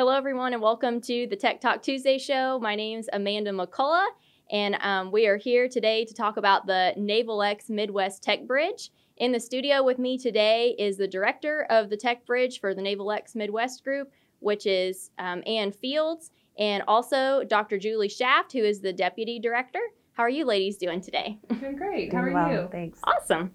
Hello, everyone, and welcome to the Tech Talk Tuesday show. My name is Amanda McCullough, and um, we are here today to talk about the NavalX Midwest Tech Bridge. In the studio with me today is the director of the Tech Bridge for the NavalX Midwest Group, which is um, Ann Fields, and also Dr. Julie Shaft, who is the deputy director. How are you ladies doing today? Doing great. How Doing are well, you? Thanks. Awesome.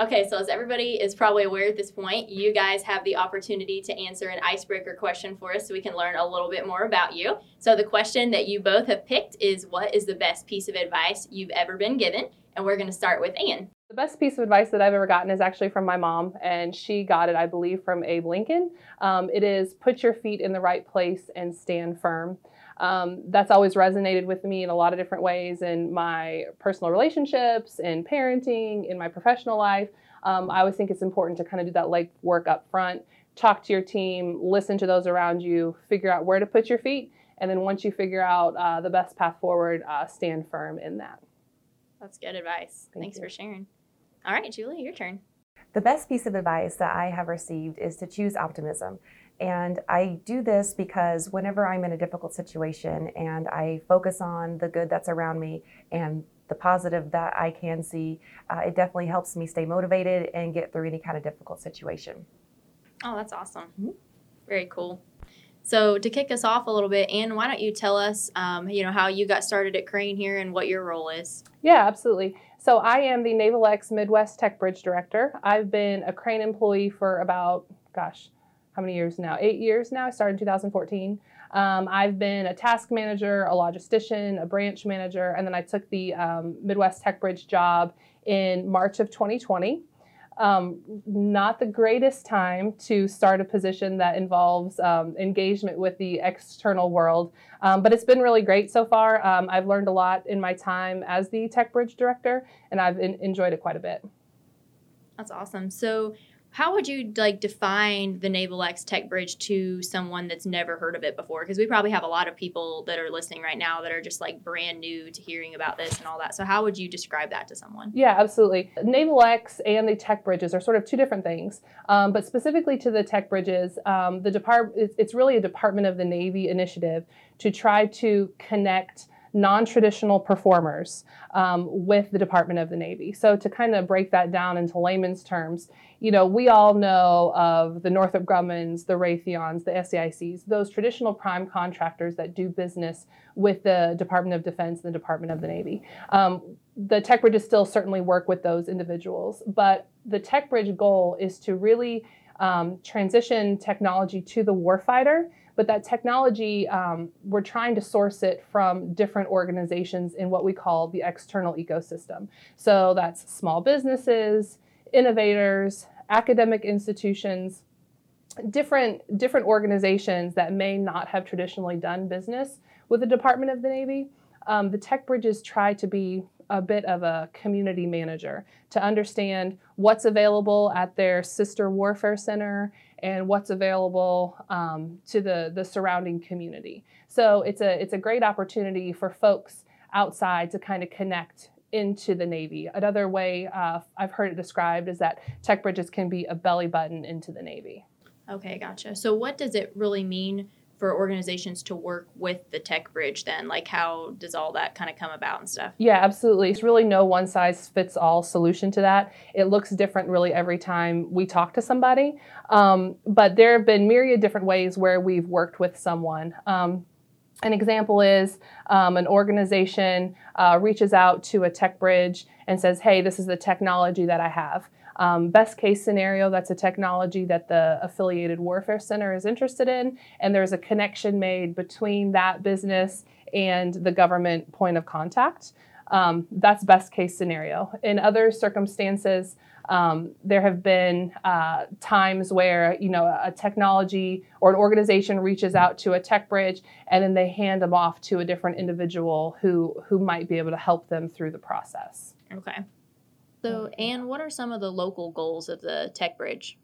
Okay, so as everybody is probably aware at this point, you guys have the opportunity to answer an icebreaker question for us so we can learn a little bit more about you. So the question that you both have picked is what is the best piece of advice you've ever been given? And we're going to start with Ann. The best piece of advice that I've ever gotten is actually from my mom, and she got it, I believe, from Abe Lincoln. Um, it is put your feet in the right place and stand firm. Um, that's always resonated with me in a lot of different ways in my personal relationships, in parenting, in my professional life. Um, I always think it's important to kind of do that leg work up front, talk to your team, listen to those around you, figure out where to put your feet, and then once you figure out uh, the best path forward, uh, stand firm in that. That's good advice. Thank Thanks you. for sharing. All right, Julie, your turn. The best piece of advice that I have received is to choose optimism. And I do this because whenever I'm in a difficult situation and I focus on the good that's around me and the positive that I can see, uh, it definitely helps me stay motivated and get through any kind of difficult situation. Oh, that's awesome. Mhm. Very cool. So to kick us off a little bit, Ann, why don't you tell us, um, you know, how you got started at Crane here and what your role is? Yeah, absolutely. So I am the NavalX Midwest Tech Bridge Director. I've been a Crane employee for about, gosh, how many years now? Eight years now. I started in 2014. Um, I've been a task manager, a logistician, a branch manager, and then I took the um, Midwest Tech Bridge job in March of 2020. Um, not the greatest time to start a position that involves um, engagement with the external world, um, but it's been really great so far. Um, I've learned a lot in my time as the Tech Bridge director, and I've en- enjoyed it quite a bit. That's awesome. So how would you like define the Naval X Tech Bridge to someone that's never heard of it before? Because we probably have a lot of people that are listening right now that are just like brand new to hearing about this and all that. So how would you describe that to someone? Yeah, absolutely. Naval X and the tech bridges are sort of two different things, um, but specifically to the tech bridges, um, the depart it's, it's really a Department of the Navy initiative to try to connect non-traditional performers um, with the Department of the Navy. So to kind of break that down into layman's terms, you know, we all know of the Northrop Grumman's, the Raytheons, the SAICs, those traditional prime contractors that do business with the Department of Defense and the Department of the Navy. Um, the tech bridges still certainly work with those individuals, but the tech bridge goal is to really um, transition technology to the warfighter. But that technology, um, we're trying to source it from different organizations in what we call the external ecosystem. So that's small businesses, innovators, academic institutions, different different organizations that may not have traditionally done business with the Department of the Navy. Um, the tech bridges try to be a bit of a community manager to understand what's available at their sister warfare center and what's available um, to the, the surrounding community. So it's a it's a great opportunity for folks outside to kind of connect into the Navy. Another way uh, I've heard it described is that tech bridges can be a belly button into the Navy. Okay, gotcha. So what does it really mean for organizations to work with the tech bridge then? Like how does all that kind of come about and stuff? Yeah, absolutely. It's really no one size fits all solution to that. It looks different really every time we talk to somebody. Um, but there have been myriad different ways where we've worked with someone. Um, an example is um, an organization uh, reaches out to a tech bridge and says, Hey, this is the technology that I have. Um, best case scenario, that's a technology that the affiliated warfare center is interested in, and there's a connection made between that business and the government point of contact. Um, that's best case scenario. In other circumstances, um, there have been uh, times where you know a technology or an organization reaches out to a tech bridge and then they hand them off to a different individual who who might be able to help them through the process. Okay. So, Anne, what are some of the local goals of the tech bridge?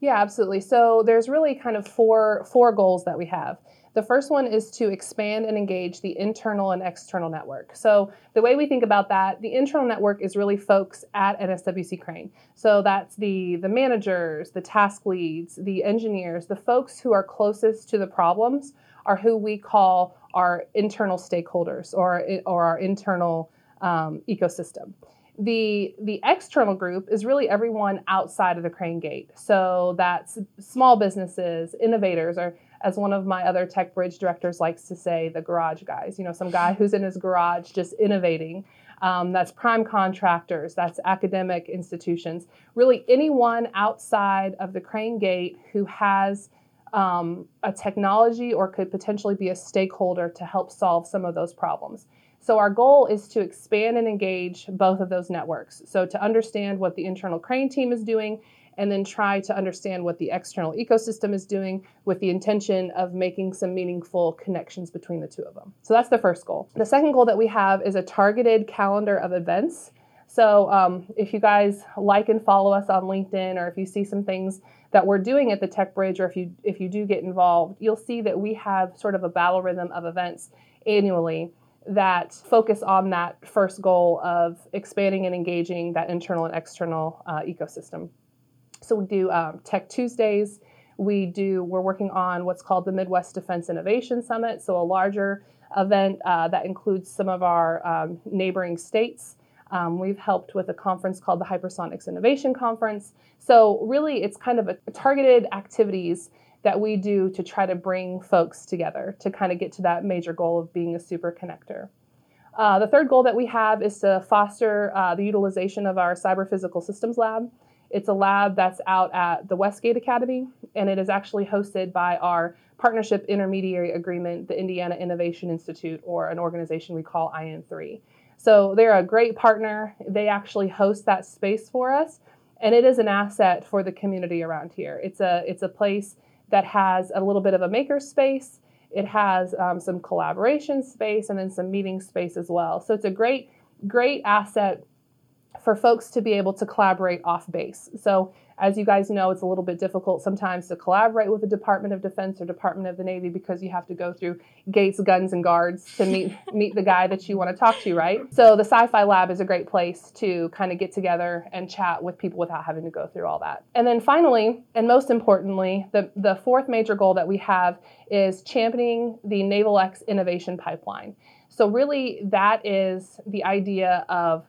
Yeah, absolutely. So there's really kind of four four goals that we have. The first one is to expand and engage the internal and external network. So, the way we think about that, the internal network is really folks at NSWC Crane. So, that's the, the managers, the task leads, the engineers, the folks who are closest to the problems are who we call our internal stakeholders or, or our internal um, ecosystem. The, the external group is really everyone outside of the crane gate. So that's small businesses, innovators, or as one of my other tech bridge directors likes to say, the garage guys. You know, some guy who's in his garage just innovating. Um, that's prime contractors, that's academic institutions, really anyone outside of the crane gate who has um, a technology or could potentially be a stakeholder to help solve some of those problems. So, our goal is to expand and engage both of those networks. So, to understand what the internal crane team is doing and then try to understand what the external ecosystem is doing with the intention of making some meaningful connections between the two of them. So, that's the first goal. The second goal that we have is a targeted calendar of events. So, um, if you guys like and follow us on LinkedIn, or if you see some things that we're doing at the Tech Bridge, or if you if you do get involved, you'll see that we have sort of a battle rhythm of events annually that focus on that first goal of expanding and engaging that internal and external uh, ecosystem. So we do um, Tech Tuesdays. We do. We're working on what's called the Midwest Defense Innovation Summit. So a larger event uh, that includes some of our um, neighboring states. Um, we've helped with a conference called the Hypersonics Innovation Conference. So really, it's kind of a targeted activities that we do to try to bring folks together to kind of get to that major goal of being a super connector. Uh, the third goal that we have is to foster uh, the utilization of our cyber physical systems lab. It's a lab that's out at the Westgate Academy, and it is actually hosted by our partnership intermediary agreement, the Indiana Innovation Institute, or an organization we call IN3. So they're a great partner. They actually host that space for us, and it is an asset for the community around here. It's a it's a place that has a little bit of a maker space. It has um, some collaboration space and then some meeting space as well. So it's a great, great asset for folks to be able to collaborate off base. So as you guys know, it's a little bit difficult sometimes to collaborate with the Department of Defense or Department of the Navy because you have to go through gates, guns, and guards to meet meet the guy that you want to talk to, right? So the Sci-Fi Lab is a great place to kind of get together and chat with people without having to go through all that. And then finally, and most importantly, the, the fourth major goal that we have is championing the Naval X innovation pipeline. So really that is the idea of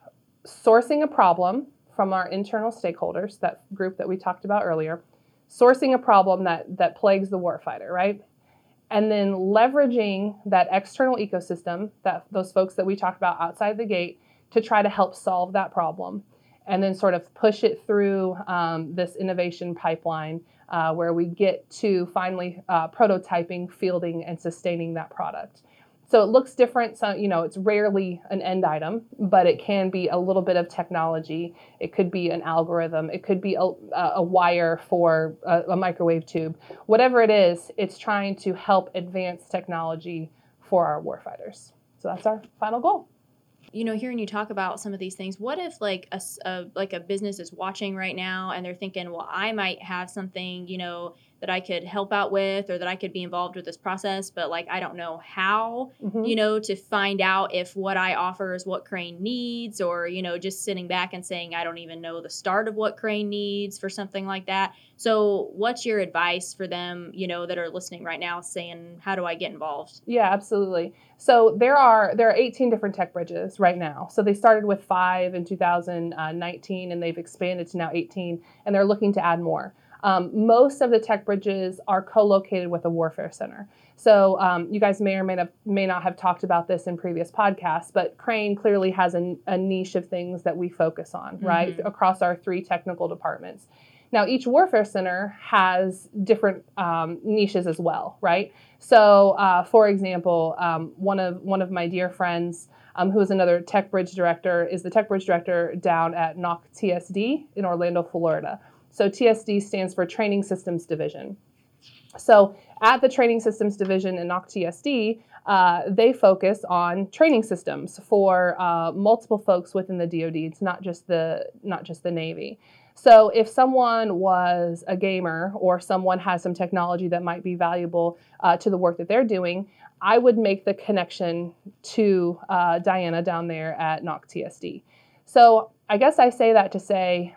sourcing a problem from our internal stakeholders, that group that we talked about earlier, sourcing a problem that, that plagues the warfighter, right? And then leveraging that external ecosystem, that those folks that we talked about outside the gate, to try to help solve that problem. And then sort of push it through um, this innovation pipeline uh, where we get to finally uh, prototyping, fielding, and sustaining that product. So it looks different. So, you know, it's rarely an end item, but it can be a little bit of technology. It could be an algorithm. It could be a, a wire for a, a microwave tube. Whatever it is, it's trying to help advance technology for our warfighters. So that's our final goal you know hearing you talk about some of these things what if like a, a, like a business is watching right now and they're thinking well i might have something you know that I could help out with or that I could be involved with this process, but like I don't know how, mm-hmm. you know, to find out if what I offer is what Crane needs or, you know, just sitting back and saying I don't even know the start of what Crane needs for something like that. So, what's your advice for them, you know, that are listening right now saying how do I get involved? Yeah, absolutely. So, there are there are 18 different tech bridges right now. So, they started with 5 in 2019 and they've expanded to now 18 and they're looking to add more. Um, most of the tech bridges are co-located with a warfare center. So um, you guys may or may not, may not have talked about this in previous podcasts, but Crane clearly has a, a niche of things that we focus on, mm-hmm. right, across our three technical departments. Now, each warfare center has different um, niches as well, right? So, uh, for example, um, one of one of my dear friends, um, who is another Tech Bridge director, is the Tech Bridge director down at NAWC TSD in Orlando, Florida. So TSD stands for Training Systems Division. So at the Training Systems Division in NAWC uh, they focus on training systems for uh, multiple folks within the DoD. It's not just the not just the Navy. So if someone was a gamer or someone has some technology that might be valuable uh, to the work that they're doing, I would make the connection to uh, Diana down there at NAWC TSD. So I guess I say that to say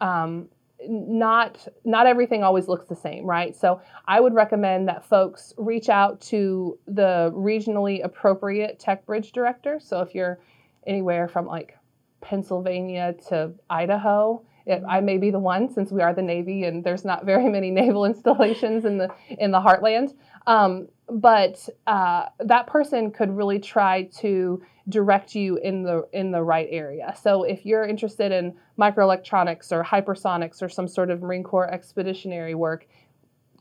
um, not not everything always looks the same, right? So I would recommend that folks reach out to the regionally appropriate tech bridge director. So if you're anywhere from like Pennsylvania to Idaho, it, I may be the one since we are the Navy and there's not very many naval installations in the in the heartland. Um, but uh, that person could really try to direct you in the in the right area. So if you're interested in microelectronics or hypersonics or some sort of Marine Corps expeditionary work,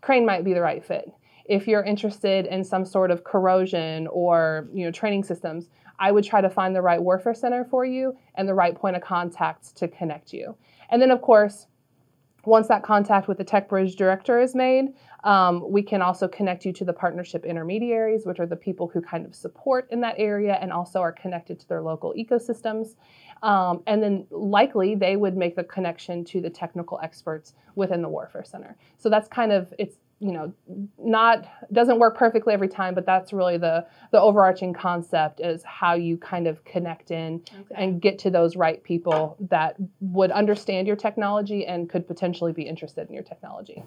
Crane might be the right fit. If you're interested in some sort of corrosion or you know training systems, I would try to find the right warfare center for you and the right point of contact to connect you. And then of course, once that contact with the Tech Bridge director is made, um, we can also connect you to the partnership intermediaries, which are the people who kind of support in that area and also are connected to their local ecosystems. Um, and then likely they would make the connection to the technical experts within the Warfare Center. So that's kind of it's you know not doesn't work perfectly every time but that's really the the overarching concept is how you kind of connect in okay. and get to those right people that would understand your technology and could potentially be interested in your technology.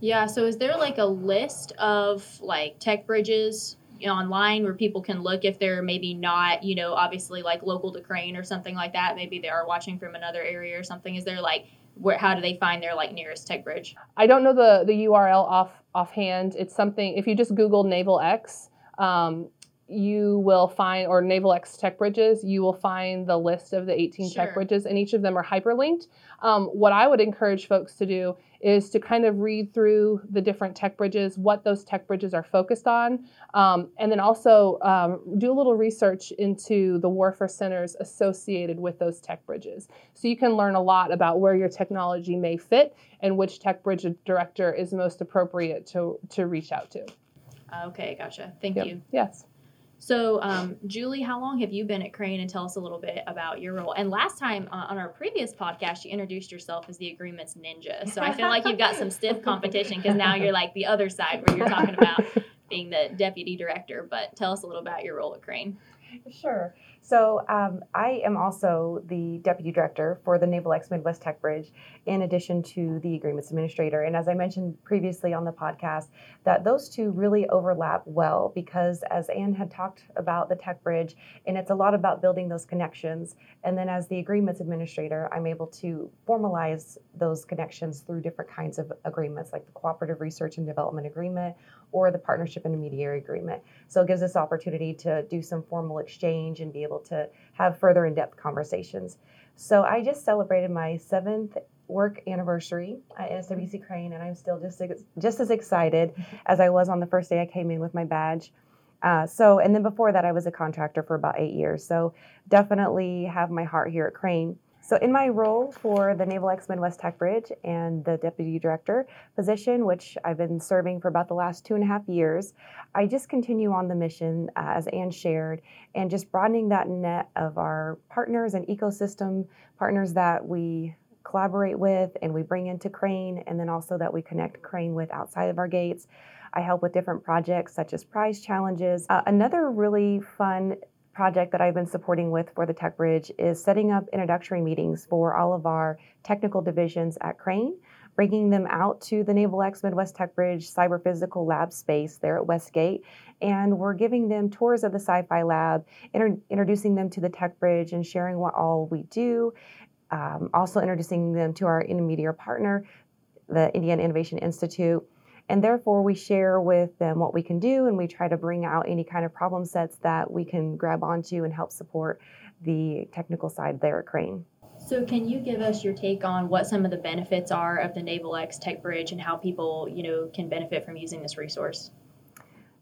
Yeah so is there like a list of like tech bridges online where people can look if they're maybe not you know obviously like local to crane or something like that? Maybe they are watching from another area or something. Is there like where how do they find their like nearest tech bridge? I don't know the the URL off offhand. It's something if you just Google Naval X, um, you will find or Naval X tech bridges. You will find the list of the 18 sure. tech bridges, and each of them are hyperlinked. Um, what I would encourage folks to do is to kind of read through the different tech bridges, what those tech bridges are focused on, um, and then also um, do a little research into the warfare centers associated with those tech bridges. So you can learn a lot about where your technology may fit and which tech bridge director is most appropriate to, to reach out to. Okay, gotcha. Thank yep. you. Yes. So, um, Julie, how long have you been at Crane? And tell us a little bit about your role. And last time uh, on our previous podcast, you introduced yourself as the Agreements Ninja. So I feel like you've got some stiff competition because now you're like the other side where you're talking about being the deputy director. But tell us a little about your role at Crane. Sure. So um, I am also the deputy director for the Naval X Midwest Tech Bridge, in addition to the agreements administrator. And as I mentioned previously on the podcast, that those two really overlap well because as Anne had talked about the Tech Bridge, and it's a lot about building those connections. And then as the agreements administrator, I'm able to formalize those connections through different kinds of agreements, like the cooperative research and development agreement or the partnership and intermediary agreement. So it gives us opportunity to do some formal exchange and be able to have further in-depth conversations. So I just celebrated my seventh work anniversary at NSWC Crane, and I'm still just just as excited as I was on the first day I came in with my badge. Uh, so, and then before that, I was a contractor for about eight years. So, definitely have my heart here at Crane. So, in my role for the Naval X Midwest Tech Bridge and the deputy director position, which I've been serving for about the last two and a half years, I just continue on the mission uh, as Anne shared and just broadening that net of our partners and ecosystem partners that we collaborate with and we bring into Crane, and then also that we connect Crane with outside of our gates. I help with different projects such as prize challenges. Uh, another really fun project that I've been supporting with for the Tech Bridge is setting up introductory meetings for all of our technical divisions at Crane, bringing them out to the Naval X Midwest Tech Bridge Cyber Physical Lab space there at Westgate. And we're giving them tours of the Sci Fi Lab, inter- introducing them to the Tech Bridge, and sharing what all we do. Um, also, introducing them to our intermediary partner, the Indiana Innovation Institute and therefore, we share with them what we can do and we try to bring out any kind of problem sets that we can grab onto and help support the technical side there at Crane. So, can you give us your take on what some of the benefits are of the Naval X Tech Bridge and how people, you know, can benefit from using this resource?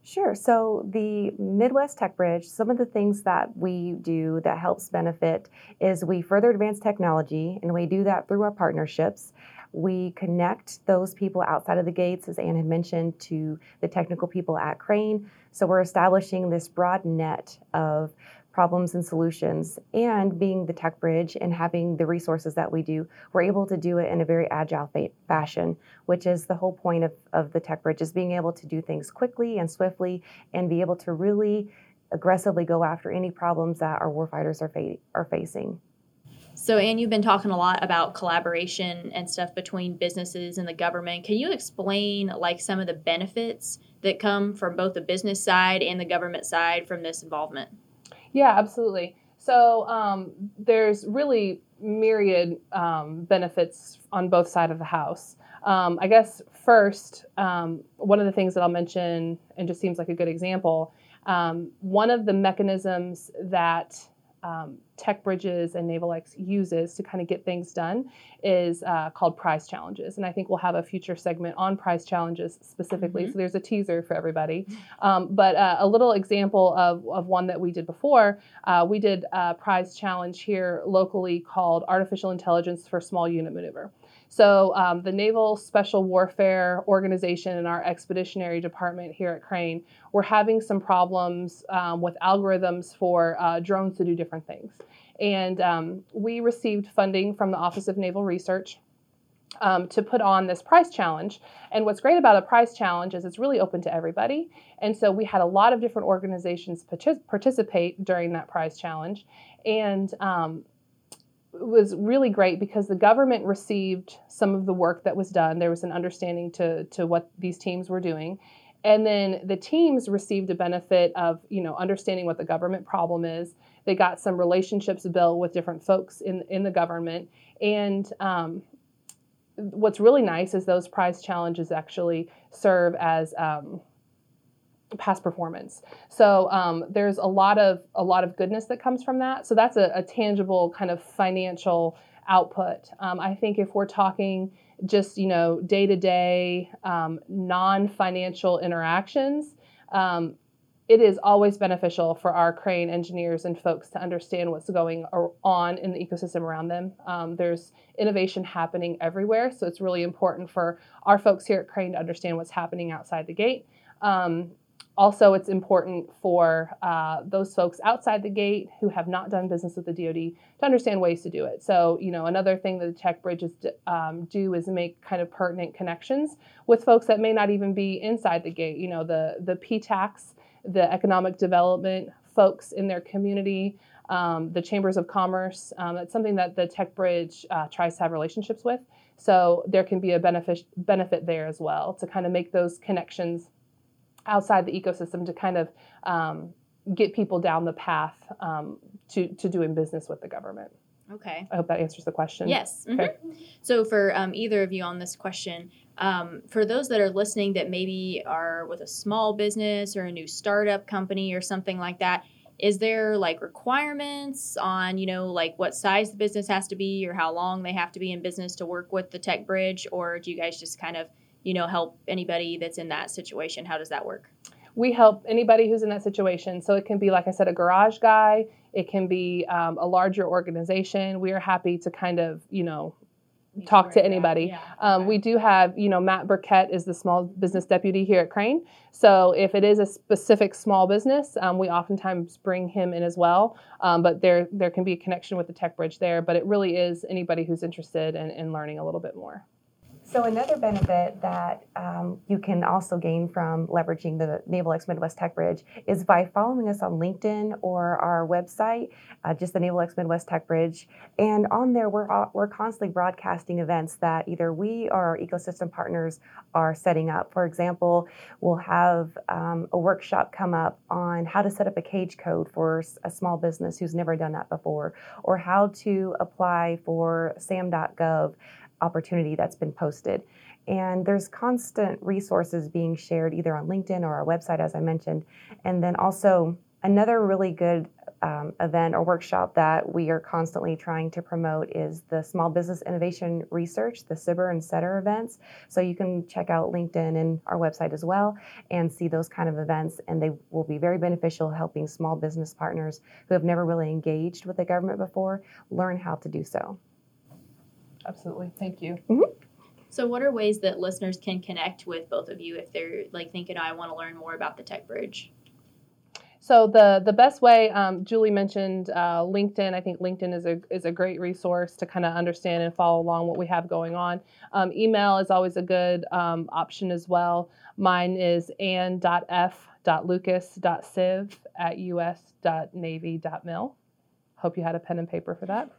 Sure. So the Midwest Tech Bridge, some of the things that we do that helps benefit is we further advance technology, and we do that through our partnerships. We connect those people outside of the gates, as Anne had mentioned, to the technical people at Crane. So we're establishing this broad net of problems and solutions. And being the tech bridge and having the resources that we do, we're able to do it in a very agile fa- fashion, which is the whole point of, of the tech bridge is being able to do things quickly and swiftly and be able to really aggressively go after any problems that our warfighters are, fa- are facing. So, Anne, you've been talking a lot about collaboration and stuff between businesses and the government. Can you explain like some of the benefits that come from both the business side and the government side from this involvement? Yeah, absolutely. So um, there's really myriad um, benefits on both sides of the house. Um, I guess first, um, one of the things that I'll mention, and just seems like a good example, um, one of the mechanisms that um, Tech Bridges and NavalX uses to kind of get things done is uh, called prize challenges. And I think we'll have a future segment on prize challenges specifically. Mm-hmm. So there's a teaser for everybody. Um, but uh, a little example of, of one that we did before uh, we did a prize challenge here locally called Artificial Intelligence for Small Unit Maneuver. So, um, the Naval Special Warfare Organization and our expeditionary department here at Crane, we're having some problems um, with algorithms for uh, drones to do different things. And um, we received funding from the Office of Naval Research. Um, to put on this prize challenge. And what's great about a prize challenge is it's really open to everybody. And so we had a lot of different organizations participate during that prize challenge. And um, was really great because the government received some of the work that was done. There was an understanding to, to what these teams were doing. And then the teams received a benefit of, you know, understanding what the government problem is. They got some relationships built with different folks in, in the government. And um, what's really nice is those prize challenges actually serve as um, past performance. So um, there's a lot of a lot of goodness that comes from that. So that's a, a tangible kind of financial output. Um, I think if we're talking just you know day to day non financial interactions. Um, it is always beneficial for our crane engineers and folks to understand what's going on in the ecosystem around them. Um, there's innovation happening everywhere, so it's really important for our folks here at Crane to understand what's happening outside the gate. Um, also, it's important for uh, those folks outside the gate who have not done business with the DoD to understand ways to do it. So, you know, another thing that the tech bridges um, do is make kind of pertinent connections with folks that may not even be inside the gate. You know, the the PTACs, the economic development folks in their community, um, the chambers of commerce. Um, that's something that the tech bridge uh, tries to have relationships with. So there can be a benefit benefit there as well to kind of make those connections outside the ecosystem to kind of um, get people down the path um, to, to doing business with the government. Okay. I hope that answers the question. Yes. Mm-hmm. Okay. So, for um, either of you on this question, um, for those that are listening that maybe are with a small business or a new startup company or something like that, is there like requirements on, you know, like what size the business has to be or how long they have to be in business to work with the Tech Bridge? Or do you guys just kind of you know, help anybody that's in that situation? How does that work? We help anybody who's in that situation. So it can be, like I said, a garage guy. It can be um, a larger organization. We are happy to kind of, you know, talk to anybody. Yeah. Um, okay. We do have, you know, Matt Burkett is the small business deputy here at Crane. So if it is a specific small business, um, we oftentimes bring him in as well. Um, but there there can be a connection with the Tech Bridge there. But it really is anybody who's interested in, in learning a little bit more. So another benefit that um, you can also gain from leveraging the NavalX Midwest Tech Bridge is by following us on LinkedIn or our website, uh, just the NavalX Midwest Tech Bridge. And on there, we're, we're constantly broadcasting events that either we or our ecosystem partners are setting up. For example, we'll have um, a workshop come up on how to set up a cage code for a small business who's never done that before, or how to apply for SAM.gov opportunity that's been posted. And there's constant resources being shared either on LinkedIn or our website, as I mentioned. And then also, another really good um, event or workshop that we are constantly trying to promote is the Small Business Innovation Research, the SBIR and STTR events. So you can check out LinkedIn and our website as well and see those kind of events. And they will be very beneficial helping small business partners who have never really engaged with the government before learn how to do so absolutely. Thank you. Mm-hmm. So, what are ways that listeners can connect with both of you if they're like thinking, I want to learn more about the Tech Bridge? So the the best way, um, Julie mentioned uh, LinkedIn. I think LinkedIn is a is a great resource to kind of understand and follow along what we have going on. Um, email is always a good um, option as well. Mine is ann.f.lucas.civ at us.navy.mil. Hope you had a pen and paper for that.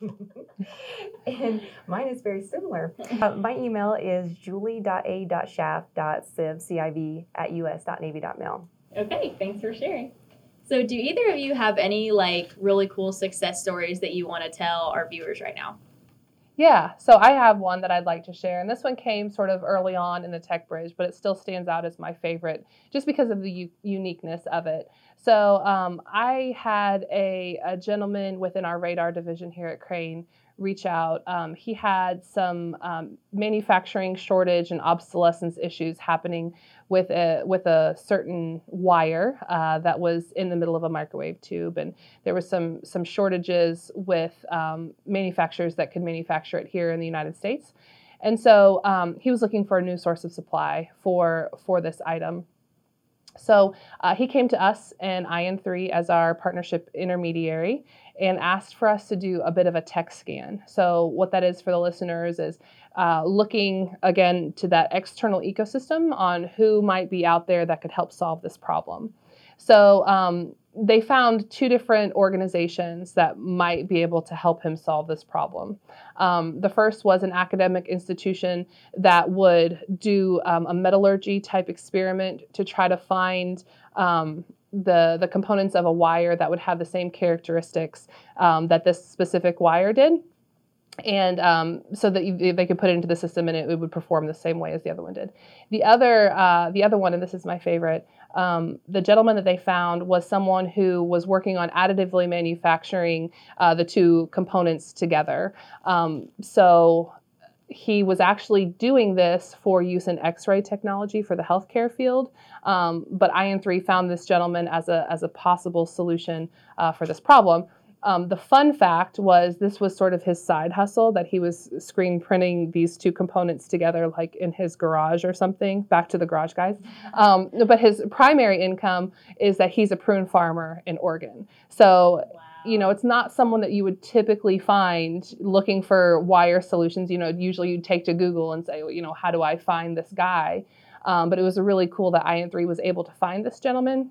and mine is very similar. Uh, my email is julie.a.shaft.civ at us.navy.mil. Okay, thanks for sharing. So, do either of you have any like really cool success stories that you want to tell our viewers right now? Yeah, so I have one that I'd like to share, and this one came sort of early on in the Tech Bridge, but it still stands out as my favorite just because of the u- uniqueness of it. So um, I had a, a gentleman within our radar division here at Crane reach out. Um, he had some um, manufacturing shortage and obsolescence issues happening with a with a certain wire uh, that was in the middle of a microwave tube, and there was some some shortages with um, manufacturers that could manufacture it here in the United States, and so um, he was looking for a new source of supply for for this item. So uh, he came to us and IN3 as our partnership intermediary and asked for us to do a bit of a tech scan. So, what that is for the listeners is uh, looking again to that external ecosystem on who might be out there that could help solve this problem. So, um, they found two different organizations that might be able to help him solve this problem. Um, the first was an academic institution that would do um, a metallurgy type experiment to try to find um, the, the components of a wire that would have the same characteristics um, that this specific wire did and um, so that you, they could put it into the system and it, it, would perform the same way as the other one did. The other, uh, the other one, and this is my favorite, um, the gentleman that they found was someone who was working on additively manufacturing uh, the two components together. Um, so he was actually doing this for use in X-ray technology for the healthcare field. Um, but IN3 found this gentleman as a as a possible solution uh, for this problem. Um, the fun fact was this was sort of his side hustle that he was screen printing these two components together, like in his garage or something. Back to the garage guys. Um, but his primary income is that he's a prune farmer in Oregon. So. Wow. You know, it's not someone that you would typically find looking for wire solutions. You know, usually you'd take to Google and say, you know, how do I find this guy? Um, but it was really cool that IN3 was able to find this gentleman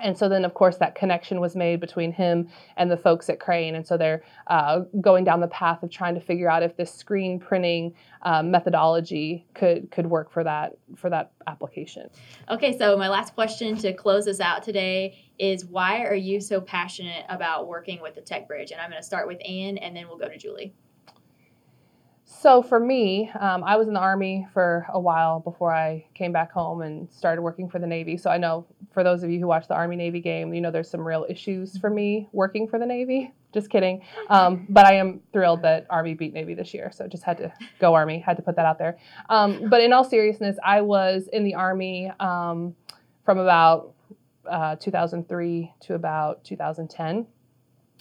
and so then, of course, that connection was made between him and the folks at Crane. And so they're uh, going down the path of trying to figure out if this screen printing uh, methodology could could work for that for that application. Okay, so my last question to close us out today is why are you so passionate about working with the Tech Bridge? And I'm going to start with Ann, and then we'll go to Julie. So for me, um, I was in the Army for a while before I came back home and started working for the Navy. So I know for those of you who watch the Army Navy game, you know there's some real issues for me working for the Navy. Just kidding. Um, but I am thrilled that Army beat Navy this year. So just had to go Army, had to put that out there. Um, but in all seriousness, I was in the Army um, from about uh, 2003 to about 2010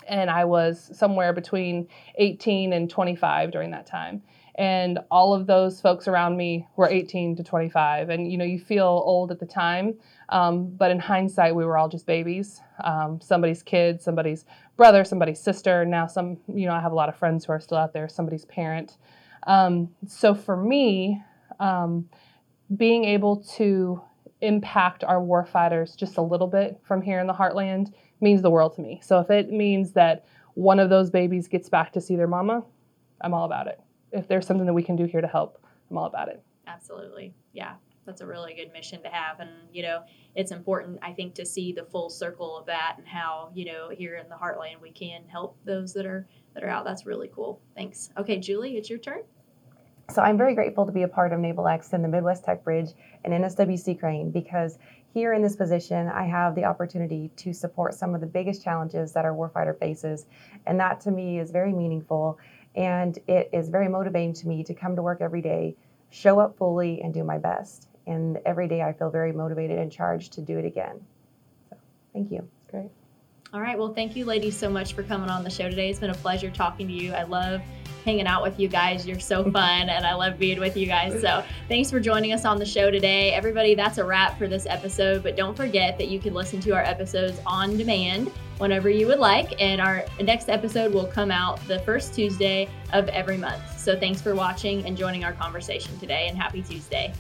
and I was somewhere between 18 and 25 during that time. And all of those folks around me were 18 to 25. And you know, you feel old at the time, um, but in hindsight, we were all just babies. Um, somebody's kid, somebody's brother, somebody's sister. Now, some, you know, I have a lot of friends who are still out there, somebody's parent. Um, so for me, um, being able to impact our warfighters just a little bit from here in the heartland means the world to me. So if it means that one of those babies gets back to see their mama, I'm all about it. If there's something that we can do here to help, I'm all about it. Absolutely. Yeah. That's a really good mission to have. And, you know, it's important, I think, to see the full circle of that and how, you know, here in the heartland we can help those that are that are out. That's really cool. Thanks. Okay, Julie, it's your turn. So I'm very grateful to be a part of Naval X and the Midwest Tech Bridge and NSWC Crane because here in this position, I have the opportunity to support some of the biggest challenges that our warfighter faces. And that to me is very meaningful. And it is very motivating to me to come to work every day, show up fully, and do my best. And every day I feel very motivated and charged to do it again. So thank you. Great. All right. Well, thank you, ladies, so much for coming on the show today. It's been a pleasure talking to you. I love hanging out with you guys. You're so fun, and I love being with you guys. So thanks for joining us on the show today. Everybody, that's a wrap for this episode, but don't forget that you can listen to our episodes on demand whenever you would like. And our next episode will come out the first Tuesday of every month. So thanks for watching and joining our conversation today, and happy Tuesday.